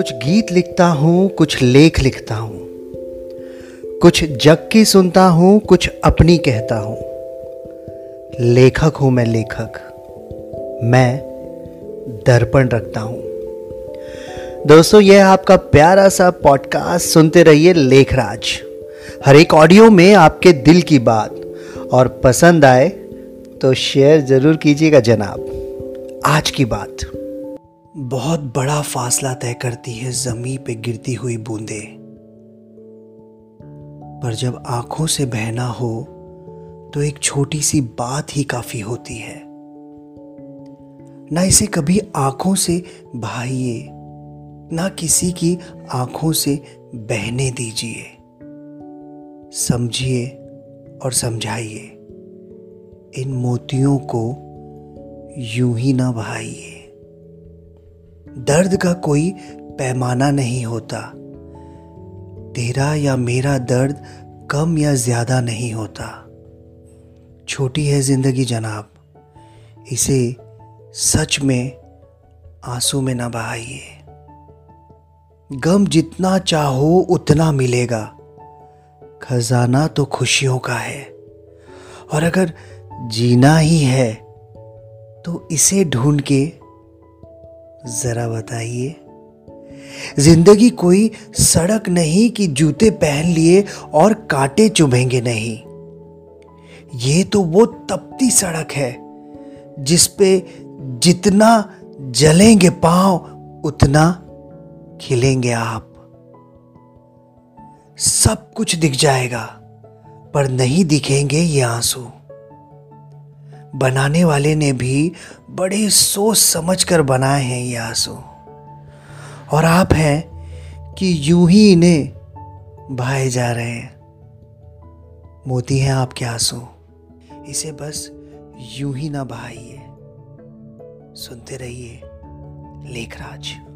कुछ गीत लिखता हूँ, कुछ लेख लिखता हूँ। कुछ जग की सुनता हूँ, कुछ अपनी कहता हूँ। लेखक हूँ मैं लेखक। मैं दर्पण रखता हूँ। दोस्तों, यह आपका प्यारा सा पॉडकास्ट सुनते रहिए लेखराज। हर एक ऑडियो में आपके दिल की बात और पसंद आए तो शेयर ज़रूर कीजिएगा जनाब। आज की बात। बहुत बड़ा फासला तय करती है जमी पे गिरती हुई बूंदे। पर जब आँखों से बहना हो तो एक छोटी सी बात ही काफ़ी होती है। ना इसे कभी आँखों से बहाइए, ना किसी की आँखों से बहने दीजिए। समझिए और समझाइए, इन मोतियों को यूँ ही ना बहाइए। दर्द का कोई पैमाना नहीं होता। तेरा या मेरा दर्द कम या ज़्यादा नहीं होता। छोटी है ज़िंदगी जनाब, इसे सच में आँसू में ना बहाइए। गम जितना चाहो उतना मिलेगा। खजाना तो खुशियों का है। और अगर जीना ही है तो इसे ढूंढ के जरा बताइए। ज़िंदगी कोई सड़क नहीं कि जूते पहन लिए और कांटे चुभेंगे नहीं। ये तो वो तपती सड़क है, जिस पे जितना जलेंगे पाँव, उतना खिलेंगे आप। सब कुछ दिख जाएगा, पर नहीं दिखेंगे ये आँसू। बनाने वाले ने भी बड़े सोच समझ कर बनाए हैं ये आँसू। और आप हैं कि यूँ ही इन्हें बहाए जा रहे हैं। मोती हैं आपके आँसू। इसे बस यूँ ही ना बहाइए। सुनते रहिए लेखराज।